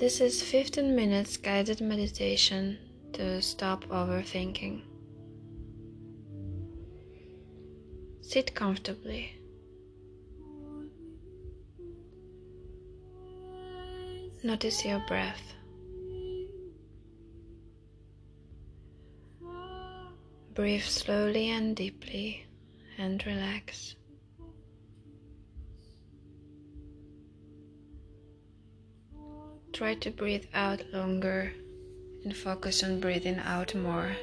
This is 15 minutes guided meditation to stop overthinking. Sit comfortably. Notice your breath. Breathe slowly and deeply and relax. Try to breathe out longer and focus on breathing out more.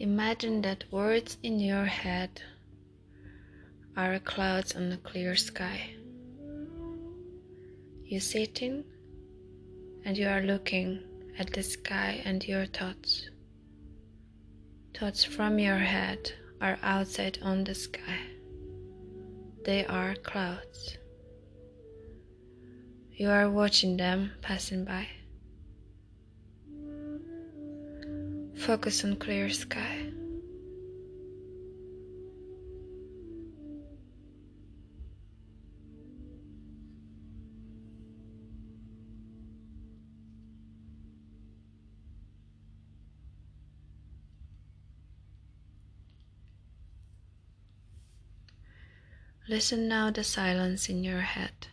Imagine that words in your head are clouds on a clear sky. You're sitting and you are looking at the sky and your thoughts. Thoughts from your head are outside on the sky. They are clouds. You are watching them passing by. Focus on clear sky. Listen now the silence in your head.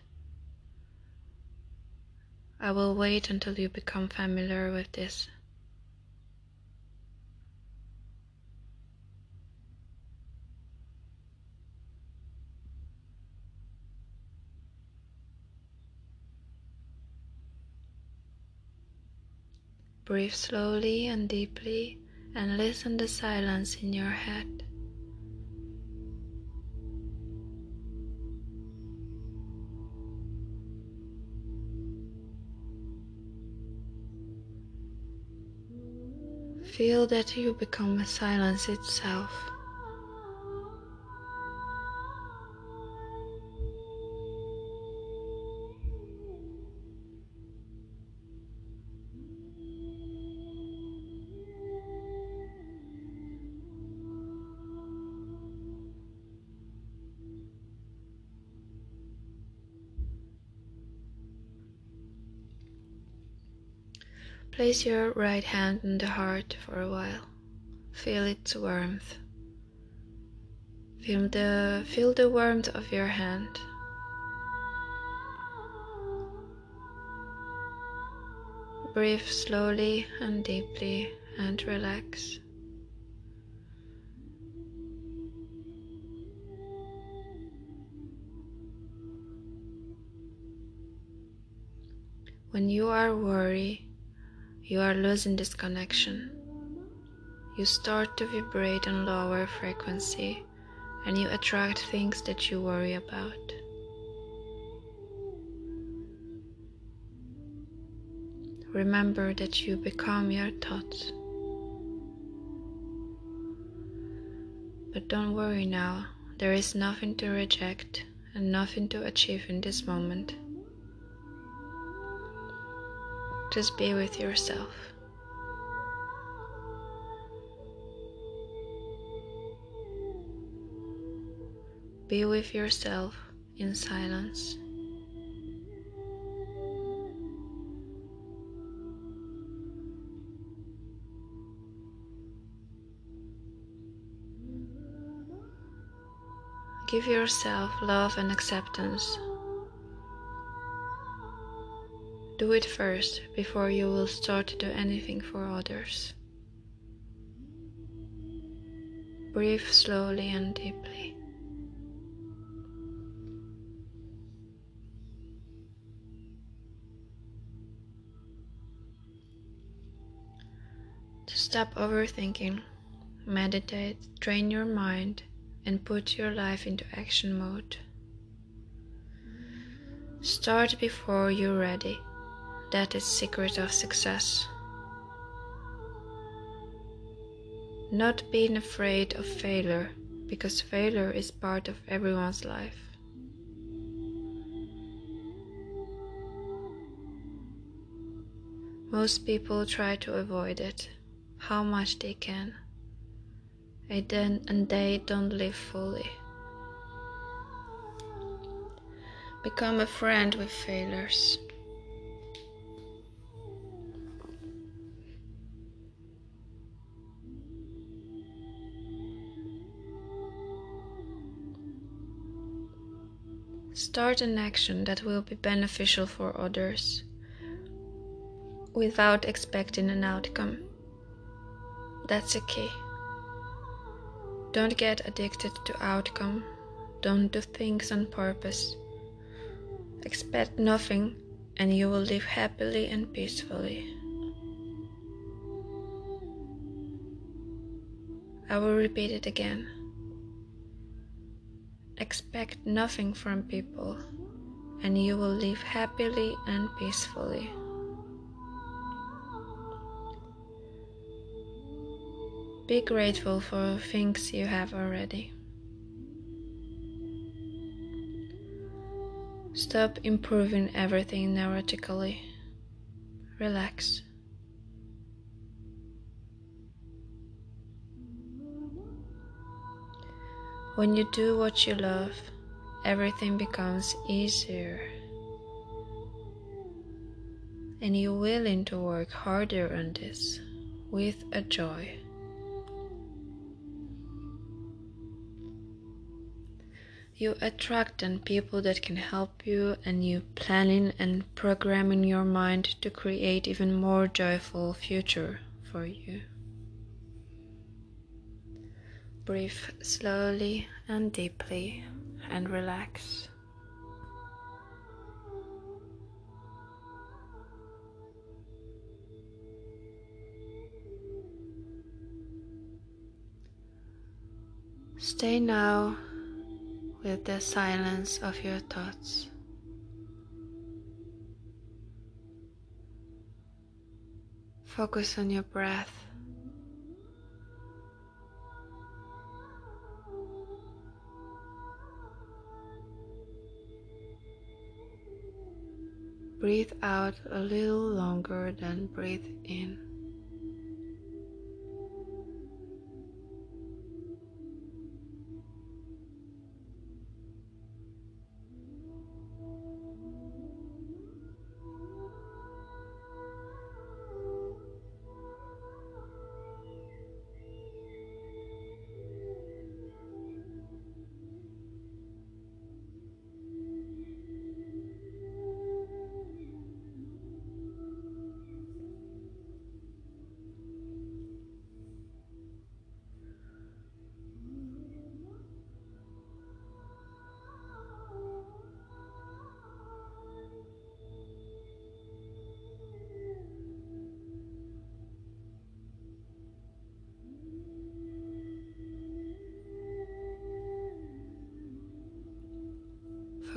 I will wait until you become familiar with this. Breathe slowly and deeply and listen the silence in your head. Feel that you become a silence itself. Place your right hand on the heart for a while. Feel its warmth. Feel the, feel the warmth of your hand. Breathe slowly and deeply and relax. When you are worried, you are losing this connection. You start to vibrate on lower frequency and you attract things that you worry about. Remember that you become your thoughts. But don't worry now, there is nothing to reject and nothing to achieve in this moment. Just be with yourself. Be with yourself in silence. Give yourself love and acceptance Do it first before you will start to do anything for others. Breathe slowly and deeply. To stop overthinking, meditate, train your mind, and put your life into action mode. Start before you're ready. That is secret of success. Not being afraid of failure because failure is part of everyone's life. Most people try to avoid it how much they can, and they don't live fully. Become a friend with failures. Start an action that will be beneficial for others without expecting an outcome. That's a key. Don't get addicted to outcome. Don't do things on purpose. Expect nothing and you will live happily and peacefully. I will repeat it again. Expect nothing from people and you will live happily and peacefully. Be grateful for things you have already. Stop improving everything neurotically. Relax. When you do what you love, everything becomes easier. And you're willing to work harder on this with a joy. You attract then people that can help you, and you planning and programming your mind to create even more joyful future for you. Breathe slowly and deeply and relax. Stay now with the silence of your thoughts. Focus on your breath. Breathe out a little longer than breathe in.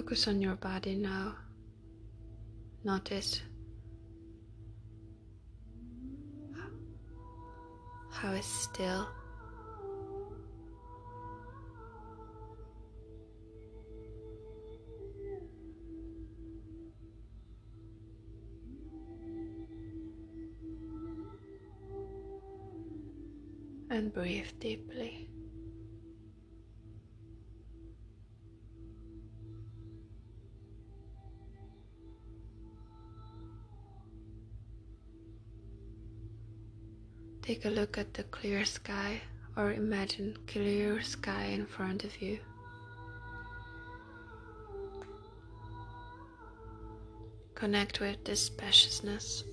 Focus on your body now. Notice how it's still. And breathe deeply. Take a look at the clear sky or imagine clear sky in front of you. Connect with this spaciousness.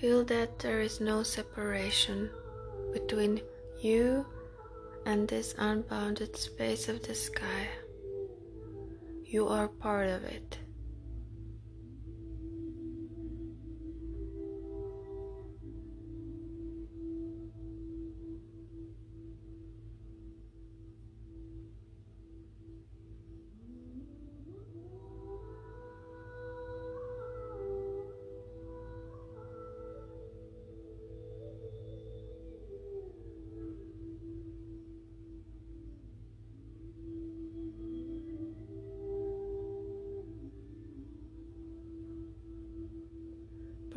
Feel that there is no separation between you and this unbounded space of the sky. You are part of it.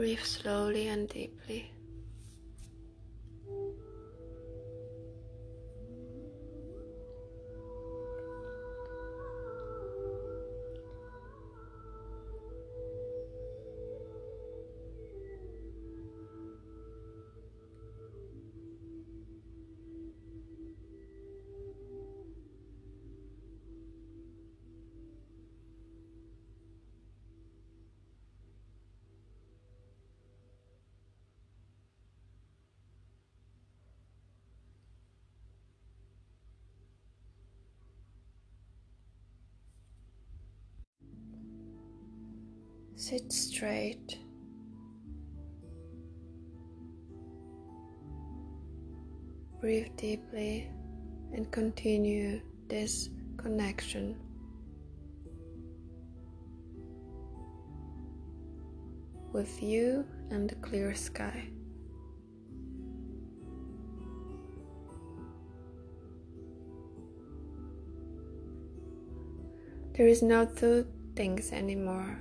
Breathe slowly and deeply. Sit straight. Breathe deeply and continue this connection. With you and the clear sky. There is no two things anymore.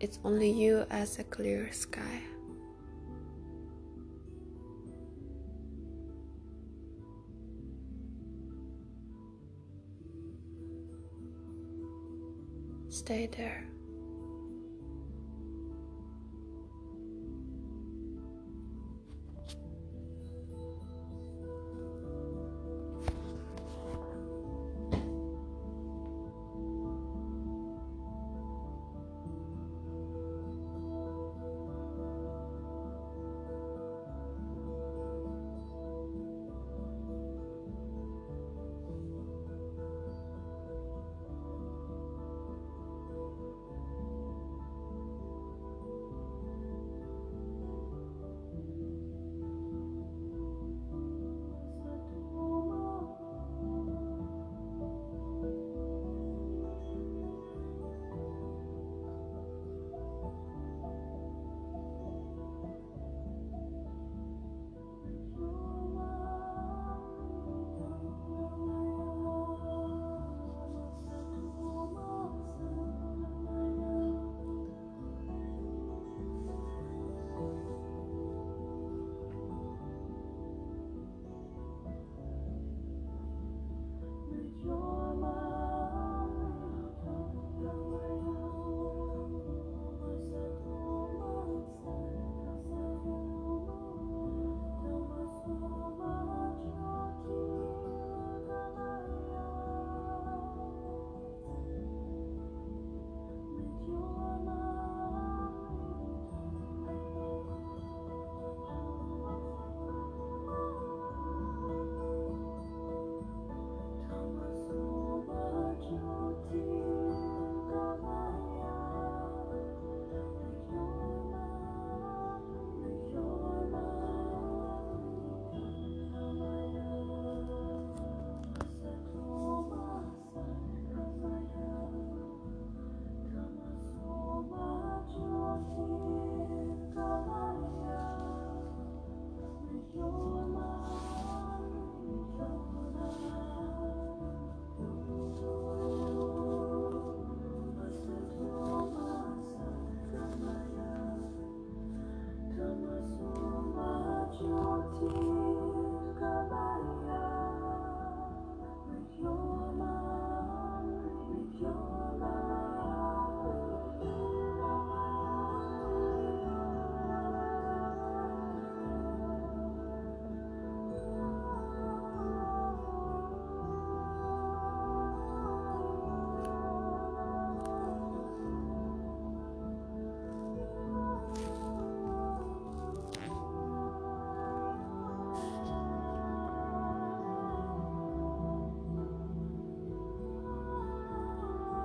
It's only you as a clear sky. Stay there.